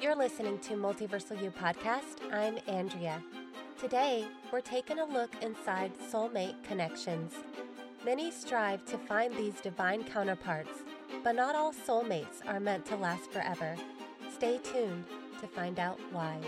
You're listening to Multiversal You podcast. I'm Andrea. Today, we're taking a look inside soulmate connections. Many strive to find these divine counterparts, but not all soulmates are meant to last forever. Stay tuned to find out why.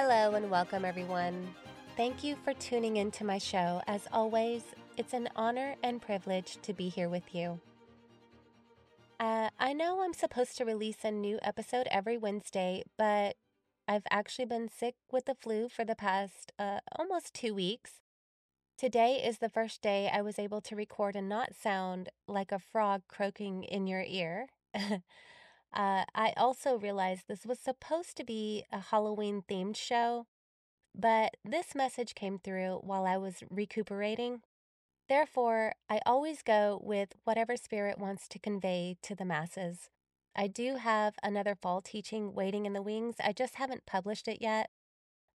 Hello and welcome, everyone. Thank you for tuning into my show. As always, it's an honor and privilege to be here with you. Uh, I know I'm supposed to release a new episode every Wednesday, but I've actually been sick with the flu for the past uh, almost two weeks. Today is the first day I was able to record and not sound like a frog croaking in your ear. Uh, I also realized this was supposed to be a Halloween themed show, but this message came through while I was recuperating. Therefore, I always go with whatever spirit wants to convey to the masses. I do have another fall teaching waiting in the wings. I just haven't published it yet.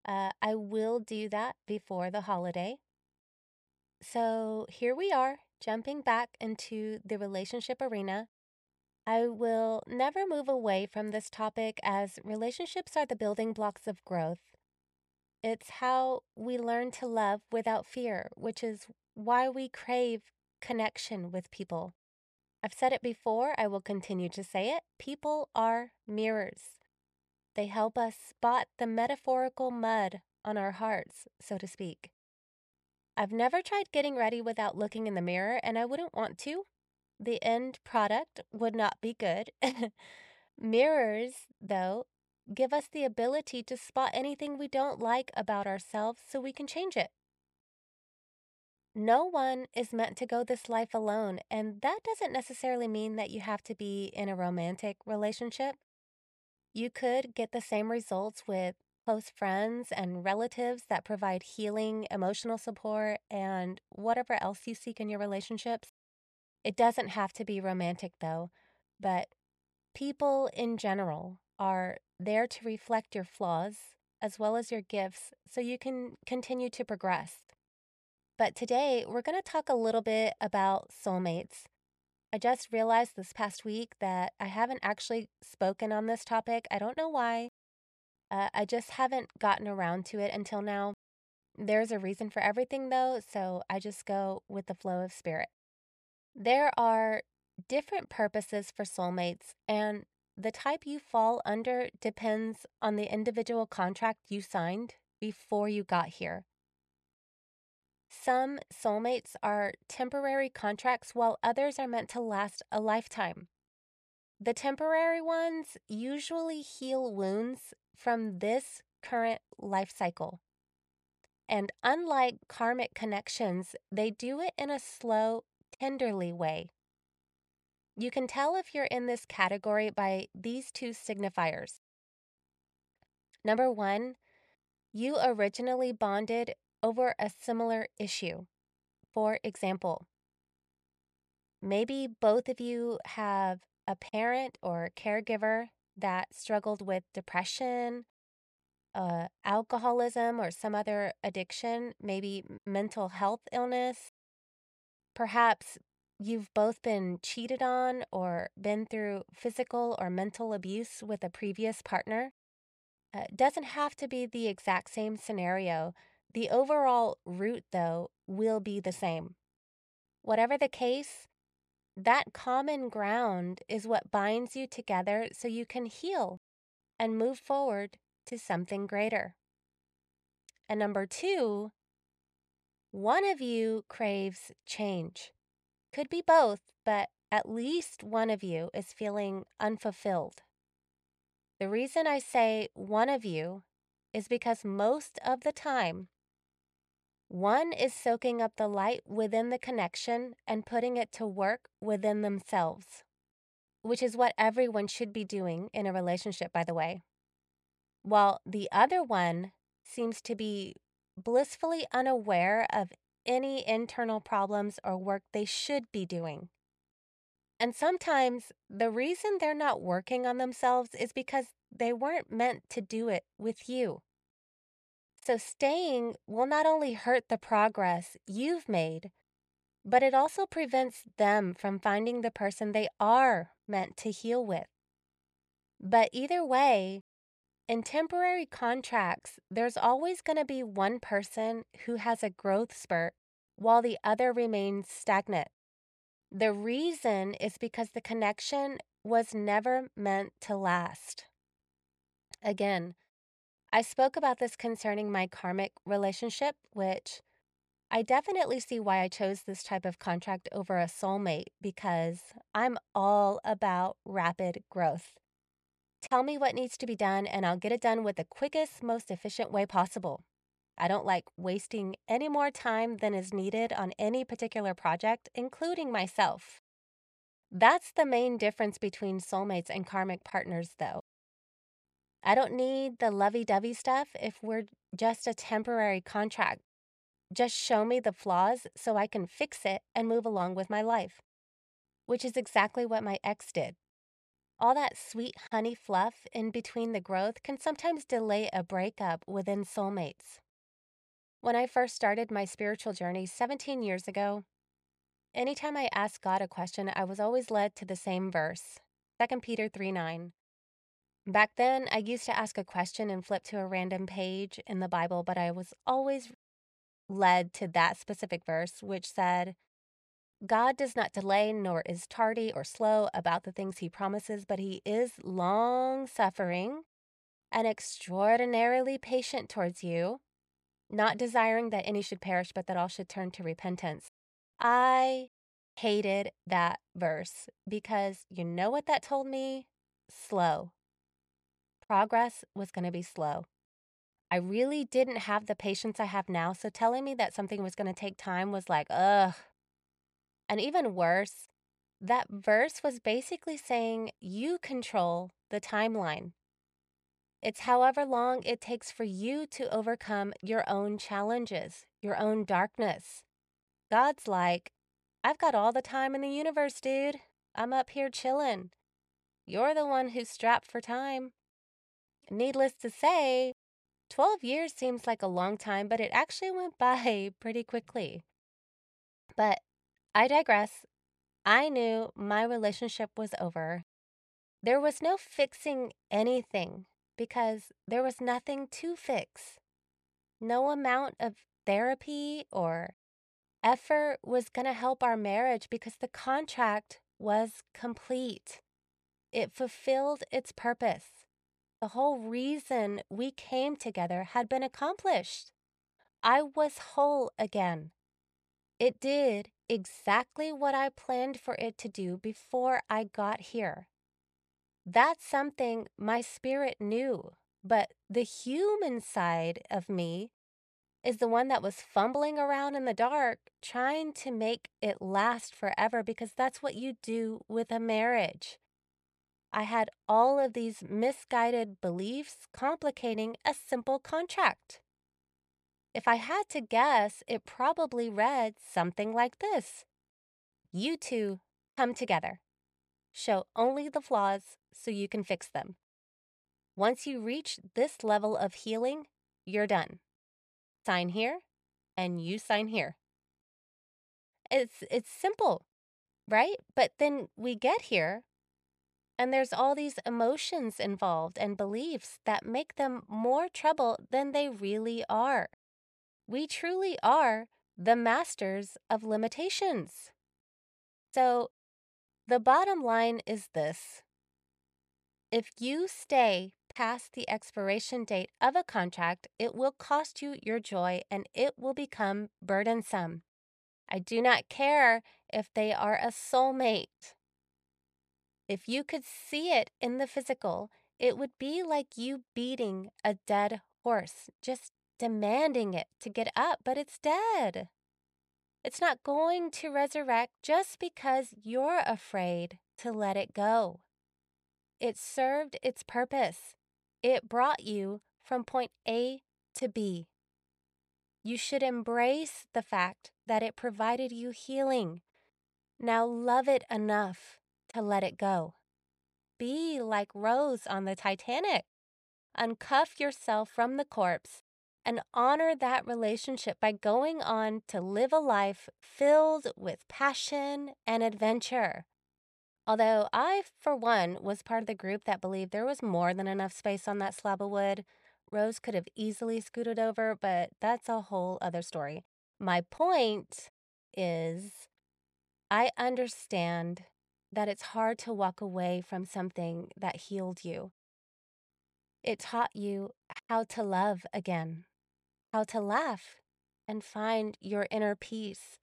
Uh, I will do that before the holiday. So here we are, jumping back into the relationship arena. I will never move away from this topic as relationships are the building blocks of growth. It's how we learn to love without fear, which is why we crave connection with people. I've said it before, I will continue to say it. People are mirrors. They help us spot the metaphorical mud on our hearts, so to speak. I've never tried getting ready without looking in the mirror, and I wouldn't want to the end product would not be good. Mirrors, though, give us the ability to spot anything we don't like about ourselves so we can change it. No one is meant to go this life alone, and that doesn't necessarily mean that you have to be in a romantic relationship. You could get the same results with close friends and relatives that provide healing, emotional support, and whatever else you seek in your relationships. It doesn't have to be romantic, though, but people in general are there to reflect your flaws as well as your gifts so you can continue to progress. But today, we're going to talk a little bit about soulmates. I just realized this past week that I haven't actually spoken on this topic. I don't know why. Uh, I just haven't gotten around to it until now. There's a reason for everything, though, so I just go with the flow of spirit. There are different purposes for soulmates, and the type you fall under depends on the individual contract you signed before you got here. Some soulmates are temporary contracts, while others are meant to last a lifetime. The temporary ones usually heal wounds from this current life cycle. And unlike karmic connections, they do it in a slow tenderly way. You can tell if you're in this category by these two signifiers. Number one, you originally bonded over a similar issue. For example, maybe both of you have a parent or caregiver that struggled with depression, uh, alcoholism, or some other addiction, maybe mental health illness, Perhaps you've both been cheated on or been through physical or mental abuse with a previous partner. Uh, doesn't have to be the exact same scenario. The overall root, though, will be the same. Whatever the case, that common ground is what binds you together so you can heal and move forward to something greater. And number two, one of you craves change. Could be both, but at least one of you is feeling unfulfilled. The reason I say one of you is because most of the time, one is soaking up the light within the connection and putting it to work within themselves, which is what everyone should be doing in a relationship, by the way. While the other one seems to be blissfully unaware of any internal problems or work they should be doing. And sometimes the reason they're not working on themselves is because they weren't meant to do it with you. So staying will not only hurt the progress you've made, but it also prevents them from finding the person they are meant to heal with. But either way, in temporary contracts, there's always going to be one person who has a growth spurt while the other remains stagnant. The reason is because the connection was never meant to last. Again, I spoke about this concerning my karmic relationship, which I definitely see why I chose this type of contract over a soulmate because I'm all about rapid growth. Tell me what needs to be done, and I'll get it done with the quickest, most efficient way possible. I don't like wasting any more time than is needed on any particular project, including myself. That's the main difference between soulmates and karmic partners, though. I don't need the lovey dovey stuff if we're just a temporary contract. Just show me the flaws so I can fix it and move along with my life, which is exactly what my ex did. All that sweet honey fluff in between the growth can sometimes delay a breakup within soulmates. When I first started my spiritual journey 17 years ago, anytime I asked God a question, I was always led to the same verse 2 Peter 3 9. Back then, I used to ask a question and flip to a random page in the Bible, but I was always led to that specific verse, which said, God does not delay nor is tardy or slow about the things he promises, but he is long suffering and extraordinarily patient towards you, not desiring that any should perish, but that all should turn to repentance. I hated that verse because you know what that told me? Slow progress was going to be slow. I really didn't have the patience I have now, so telling me that something was going to take time was like, ugh. And even worse, that verse was basically saying you control the timeline. It's however long it takes for you to overcome your own challenges, your own darkness. God's like, I've got all the time in the universe, dude. I'm up here chilling. You're the one who's strapped for time. Needless to say, 12 years seems like a long time, but it actually went by pretty quickly. But I digress. I knew my relationship was over. There was no fixing anything because there was nothing to fix. No amount of therapy or effort was going to help our marriage because the contract was complete. It fulfilled its purpose. The whole reason we came together had been accomplished. I was whole again. It did exactly what I planned for it to do before I got here. That's something my spirit knew, but the human side of me is the one that was fumbling around in the dark trying to make it last forever because that's what you do with a marriage. I had all of these misguided beliefs complicating a simple contract. If I had to guess, it probably read something like this You two come together. Show only the flaws so you can fix them. Once you reach this level of healing, you're done. Sign here, and you sign here. It's, it's simple, right? But then we get here and there's all these emotions involved and beliefs that make them more trouble than they really are. We truly are the masters of limitations. So, the bottom line is this if you stay past the expiration date of a contract, it will cost you your joy and it will become burdensome. I do not care if they are a soulmate. If you could see it in the physical, it would be like you beating a dead horse, just demanding it to get up, but it's dead. It's not going to resurrect just because you're afraid to let it go. It served its purpose. It brought you from point A to B. You should embrace the fact that it provided you healing. Now love it enough to let it go. Be like Rose on the Titanic. Uncuff yourself from the corpse and honor that relationship by going on to live a life filled with passion and adventure. Although I, for one, was part of the group that believed there was more than enough space on that slab of wood, Rose could have easily scooted over, but that's a whole other story. My point is, I understand that it's hard to walk away from something that healed you. It taught you how to love again, how to laugh, and find your inner peace.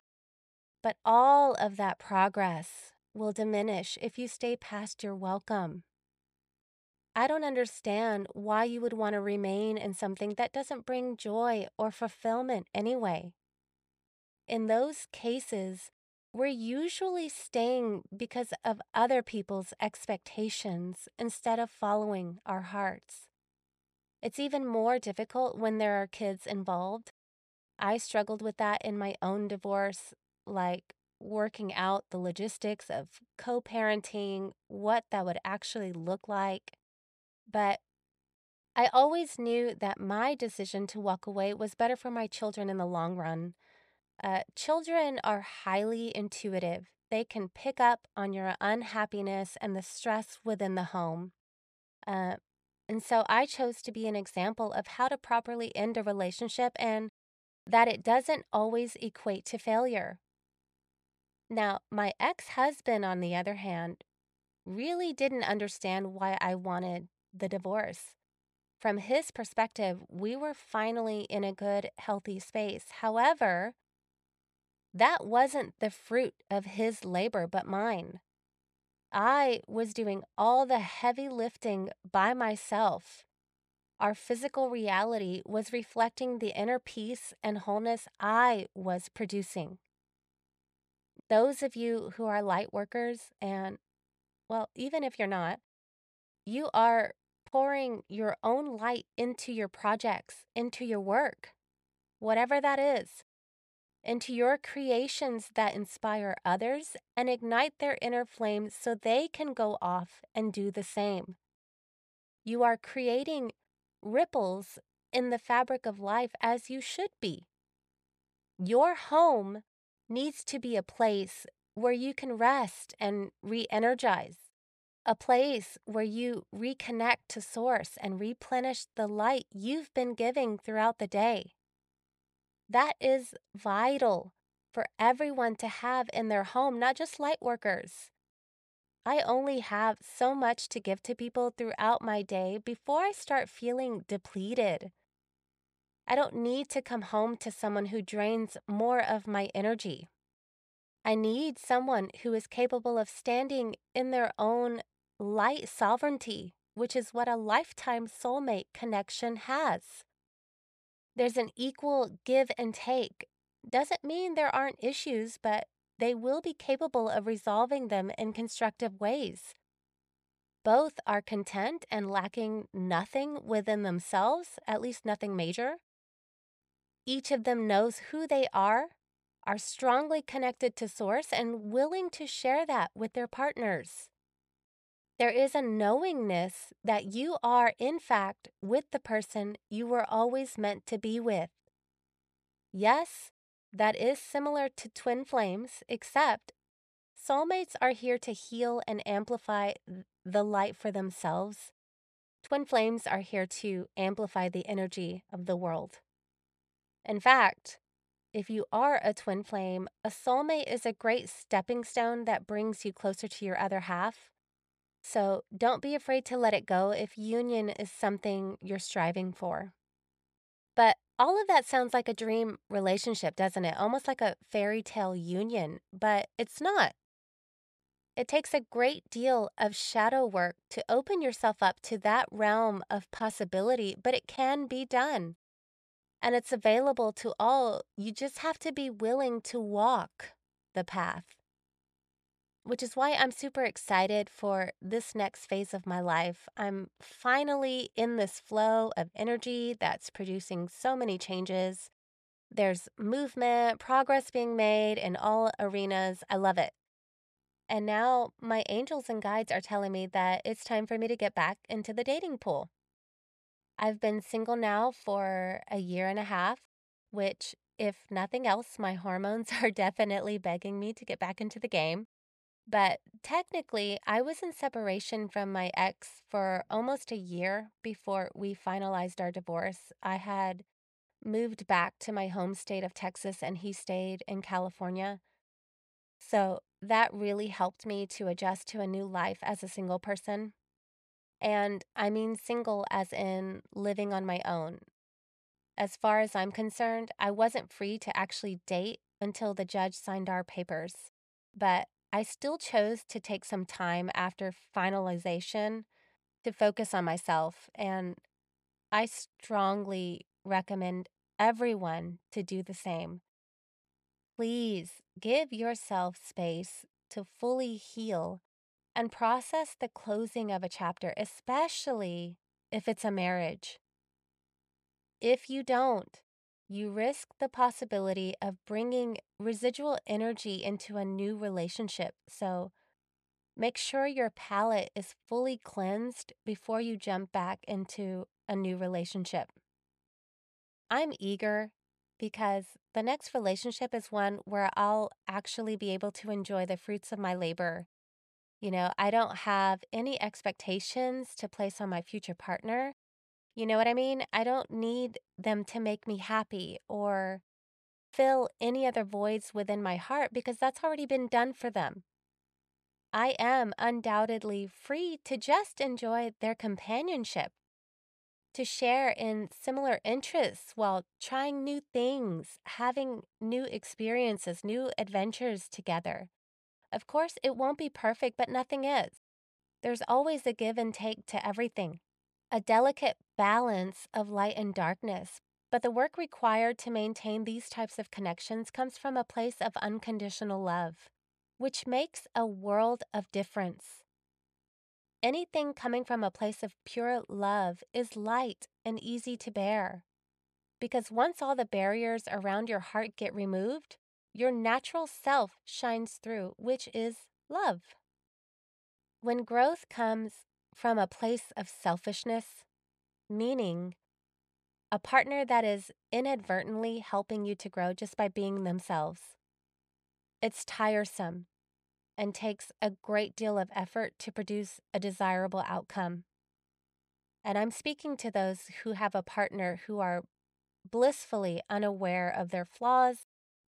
But all of that progress will diminish if you stay past your welcome. I don't understand why you would want to remain in something that doesn't bring joy or fulfillment anyway. In those cases, we're usually staying because of other people's expectations instead of following our hearts. It's even more difficult when there are kids involved. I struggled with that in my own divorce, like working out the logistics of co parenting, what that would actually look like. But I always knew that my decision to walk away was better for my children in the long run. Uh, children are highly intuitive. They can pick up on your unhappiness and the stress within the home. Uh, and so I chose to be an example of how to properly end a relationship and that it doesn't always equate to failure. Now, my ex husband, on the other hand, really didn't understand why I wanted the divorce. From his perspective, we were finally in a good, healthy space. However, that wasn't the fruit of his labor, but mine. I was doing all the heavy lifting by myself. Our physical reality was reflecting the inner peace and wholeness I was producing. Those of you who are light workers, and well, even if you're not, you are pouring your own light into your projects, into your work, whatever that is into your creations that inspire others and ignite their inner flames so they can go off and do the same. You are creating ripples in the fabric of life as you should be. Your home needs to be a place where you can rest and re energize, a place where you reconnect to source and replenish the light you've been giving throughout the day. That is vital for everyone to have in their home, not just light workers. I only have so much to give to people throughout my day before I start feeling depleted. I don't need to come home to someone who drains more of my energy. I need someone who is capable of standing in their own light sovereignty, which is what a lifetime soulmate connection has. There's an equal give and take. Doesn't mean there aren't issues, but they will be capable of resolving them in constructive ways. Both are content and lacking nothing within themselves, at least nothing major. Each of them knows who they are, are strongly connected to Source, and willing to share that with their partners. There is a knowingness that you are, in fact, with the person you were always meant to be with. Yes, that is similar to twin flames, except soulmates are here to heal and amplify the light for themselves. Twin flames are here to amplify the energy of the world. In fact, if you are a twin flame, a soulmate is a great stepping stone that brings you closer to your other half so don't be afraid to let it go if union is something you're striving for. But all of that sounds like a dream relationship, doesn't it? Almost like a fairy tale union, but it's not. It takes a great deal of shadow work to open yourself up to that realm of possibility, but it can be done. And it's available to all. You just have to be willing to walk the path. Which is why I'm super excited for this next phase of my life. I'm finally in this flow of energy that's producing so many changes. There's movement, progress being made in all arenas. I love it. And now my angels and guides are telling me that it's time for me to get back into the dating pool. I've been single now for a year and a half, which, if nothing else, my hormones are definitely begging me to get back into the game. But technically, I was in separation from my ex for almost a year before we finalized our divorce. I had moved back to my home state of Texas and he stayed in California. So that really helped me to adjust to a new life as a single person. And I mean single as in living on my own. As far as I'm concerned, I wasn't free to actually date until the judge signed our papers. But I still chose to take some time after finalization to focus on myself. And I strongly recommend everyone to do the same. Please give yourself space to fully heal and process the closing of a chapter, especially if it's a marriage. If you don't, you risk the possibility of bringing residual energy into a new relationship. So make sure your palate is fully cleansed before you jump back into a new relationship. I'm eager because the next relationship is one where I'll actually be able to enjoy the fruits of my labor. You know, I don't have any expectations to place on my future partner. You know what I mean? I don't need them to make me happy or fill any other voids within my heart because that's already been done for them. I am undoubtedly free to just enjoy their companionship to share in similar interests while trying new things, having new experiences, new adventures together. Of course, it won't be perfect, but nothing is. There's always a give and take to everything, a delicate balance of light and darkness. But the work required to maintain these types of connections comes from a place of unconditional love, which makes a world of difference. Anything coming from a place of pure love is light and easy to bear. Because once all the barriers around your heart get removed, your natural self shines through, which is love. When growth comes from a place of selfishness, meaning a partner that is inadvertently helping you to grow just by being themselves, it's tiresome and takes a great deal of effort to produce a desirable outcome. And I'm speaking to those who have a partner who are blissfully unaware of their flaws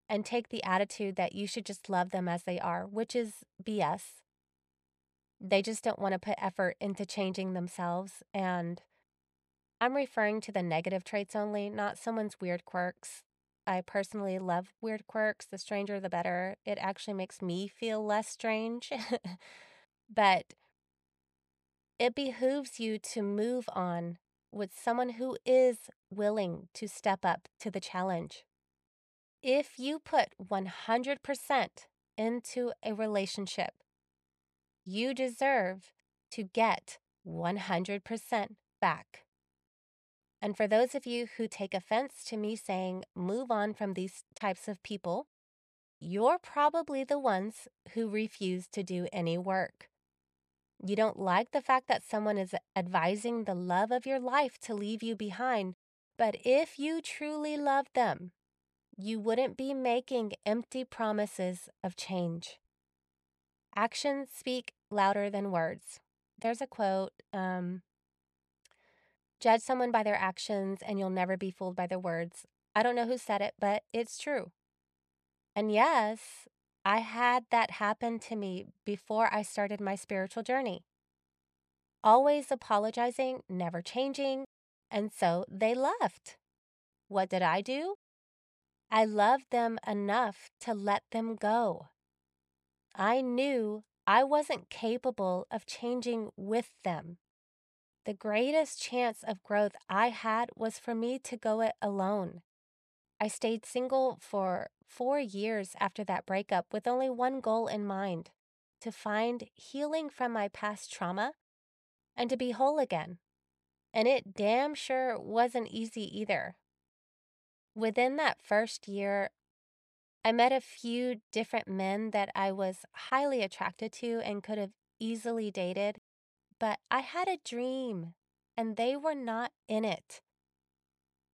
and take the attitude that you should just love them as they are, which is BS. They just don't want to put effort into changing themselves. And I'm referring to the negative traits only, not someone's weird quirks. I personally love weird quirks. The stranger, the better. It actually makes me feel less strange. but it behooves you to move on with someone who is willing to step up to the challenge. If you put 100% into a relationship, you deserve to get 100% back. And for those of you who take offense to me saying move on from these types of people, you're probably the ones who refuse to do any work. You don't like the fact that someone is advising the love of your life to leave you behind, but if you truly love them, you wouldn't be making empty promises of change. Actions speak louder than words. There's a quote um, Judge someone by their actions, and you'll never be fooled by their words. I don't know who said it, but it's true. And yes, I had that happen to me before I started my spiritual journey. Always apologizing, never changing, and so they left. What did I do? I loved them enough to let them go. I knew I wasn't capable of changing with them. The greatest chance of growth I had was for me to go it alone. I stayed single for four years after that breakup with only one goal in mind to find healing from my past trauma and to be whole again. And it damn sure wasn't easy either. Within that first year, I met a few different men that I was highly attracted to and could have easily dated, but I had a dream and they were not in it.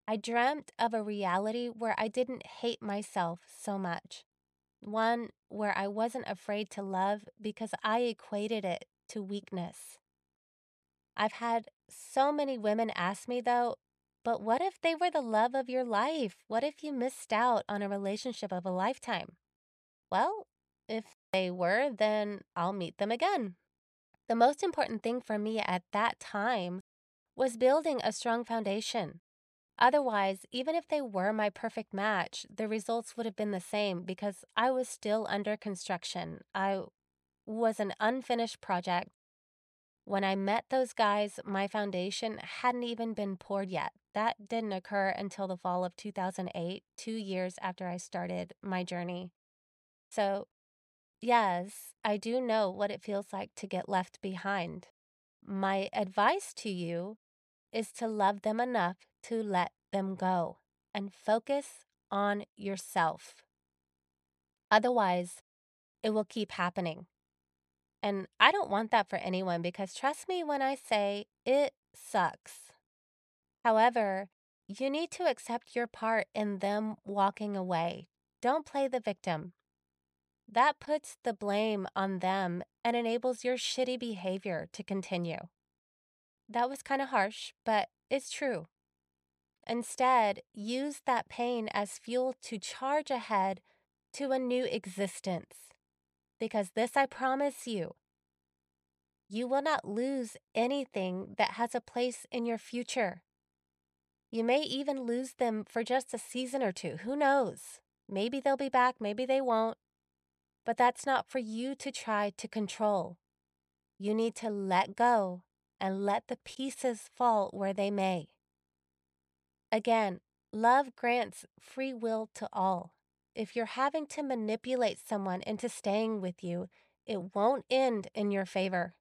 I dreamt of a reality where I didn't hate myself so much. One where I wasn't afraid to love because I equated it to weakness. I've had so many women ask me, though, but what if they were the love of your life? What if you missed out on a relationship of a lifetime? Well, if they were, then I'll meet them again. The most important thing for me at that time was building a strong foundation. Otherwise, even if they were my perfect match, the results would have been the same because I was still under construction. I was an unfinished project. When I met those guys, my foundation hadn't even been poured yet. That didn't occur until the fall of 2008, two years after I started my journey. So, yes, I do know what it feels like to get left behind. My advice to you is to love them enough to let them go and focus on yourself. Otherwise, it will keep happening. And I don't want that for anyone because trust me when I say it sucks. However, you need to accept your part in them walking away. Don't play the victim. That puts the blame on them and enables your shitty behavior to continue. That was kind of harsh, but it's true. Instead, use that pain as fuel to charge ahead to a new existence. Because this I promise you, you will not lose anything that has a place in your future. You may even lose them for just a season or two. Who knows? Maybe they'll be back, maybe they won't. But that's not for you to try to control. You need to let go and let the pieces fall where they may. Again, love grants free will to all. If you're having to manipulate someone into staying with you, it won't end in your favor.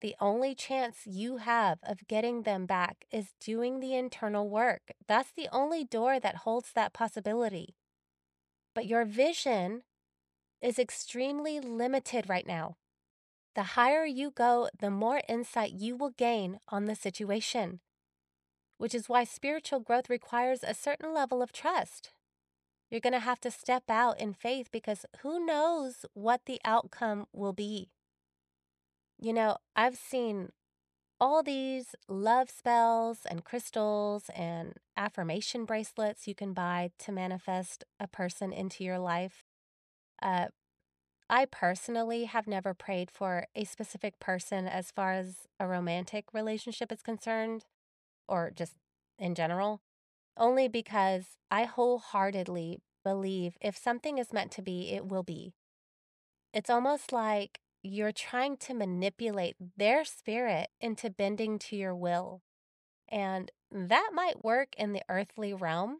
The only chance you have of getting them back is doing the internal work. That's the only door that holds that possibility. But your vision is extremely limited right now. The higher you go, the more insight you will gain on the situation, which is why spiritual growth requires a certain level of trust. You're going to have to step out in faith because who knows what the outcome will be. You know, I've seen all these love spells and crystals and affirmation bracelets you can buy to manifest a person into your life. Uh, I personally have never prayed for a specific person as far as a romantic relationship is concerned, or just in general, only because I wholeheartedly believe if something is meant to be, it will be. It's almost like you're trying to manipulate their spirit into bending to your will. And that might work in the earthly realm,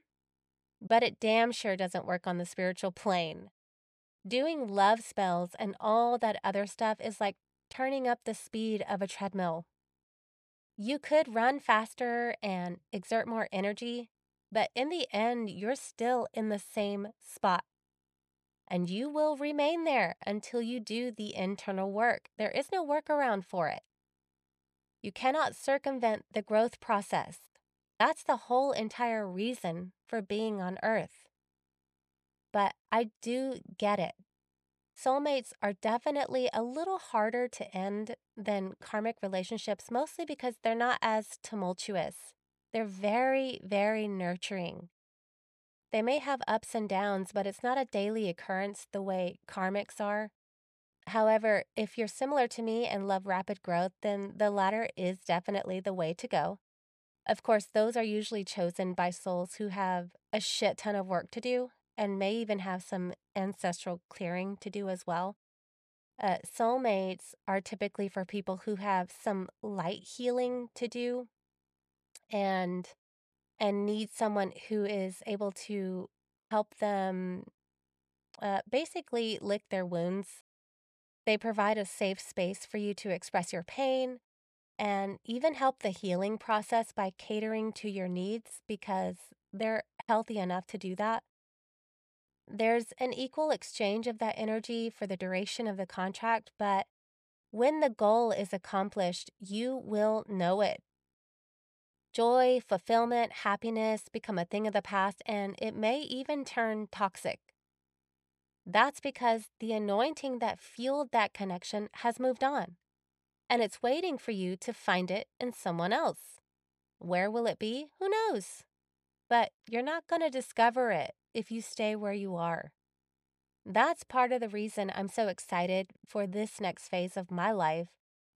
but it damn sure doesn't work on the spiritual plane. Doing love spells and all that other stuff is like turning up the speed of a treadmill. You could run faster and exert more energy, but in the end, you're still in the same spot and you will remain there until you do the internal work. There is no workaround for it. You cannot circumvent the growth process. That's the whole entire reason for being on earth. But I do get it. Soulmates are definitely a little harder to end than karmic relationships, mostly because they're not as tumultuous. They're very, very nurturing. They may have ups and downs, but it's not a daily occurrence the way karmics are. However, if you're similar to me and love rapid growth, then the latter is definitely the way to go. Of course, those are usually chosen by souls who have a shit ton of work to do and may even have some ancestral clearing to do as well. Uh, soulmates are typically for people who have some light healing to do and and need someone who is able to help them uh, basically lick their wounds. They provide a safe space for you to express your pain and even help the healing process by catering to your needs because they're healthy enough to do that. There's an equal exchange of that energy for the duration of the contract, but when the goal is accomplished, you will know it. Joy, fulfillment, happiness become a thing of the past, and it may even turn toxic. That's because the anointing that fueled that connection has moved on, and it's waiting for you to find it in someone else. Where will it be? Who knows? But you're not going to discover it if you stay where you are. That's part of the reason I'm so excited for this next phase of my life.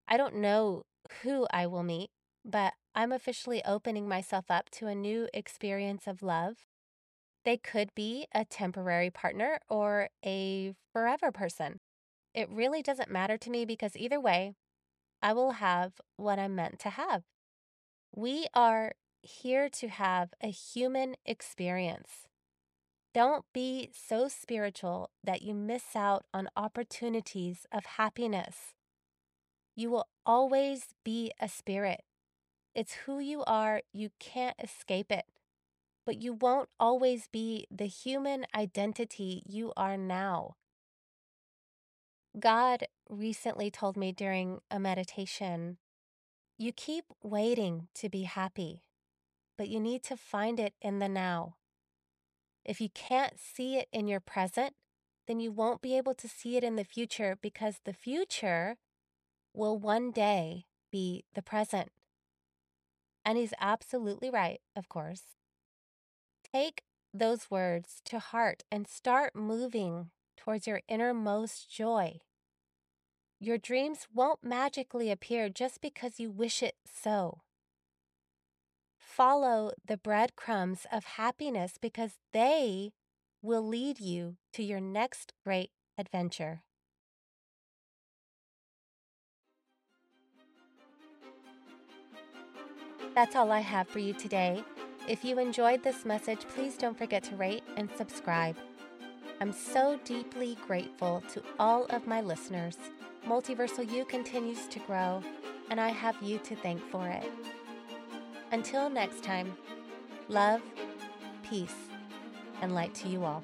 I don't know who I will meet, but I'm officially opening myself up to a new experience of love. They could be a temporary partner or a forever person. It really doesn't matter to me because either way, I will have what I'm meant to have. We are here to have a human experience. Don't be so spiritual that you miss out on opportunities of happiness. You will always be a spirit. It's who you are, you can't escape it. But you won't always be the human identity you are now. God recently told me during a meditation you keep waiting to be happy, but you need to find it in the now. If you can't see it in your present, then you won't be able to see it in the future because the future will one day be the present. And he's absolutely right, of course. Take those words to heart and start moving towards your innermost joy. Your dreams won't magically appear just because you wish it so. Follow the breadcrumbs of happiness because they will lead you to your next great adventure. That's all I have for you today. If you enjoyed this message, please don't forget to rate and subscribe. I'm so deeply grateful to all of my listeners. Multiversal You continues to grow, and I have you to thank for it. Until next time, love, peace, and light to you all.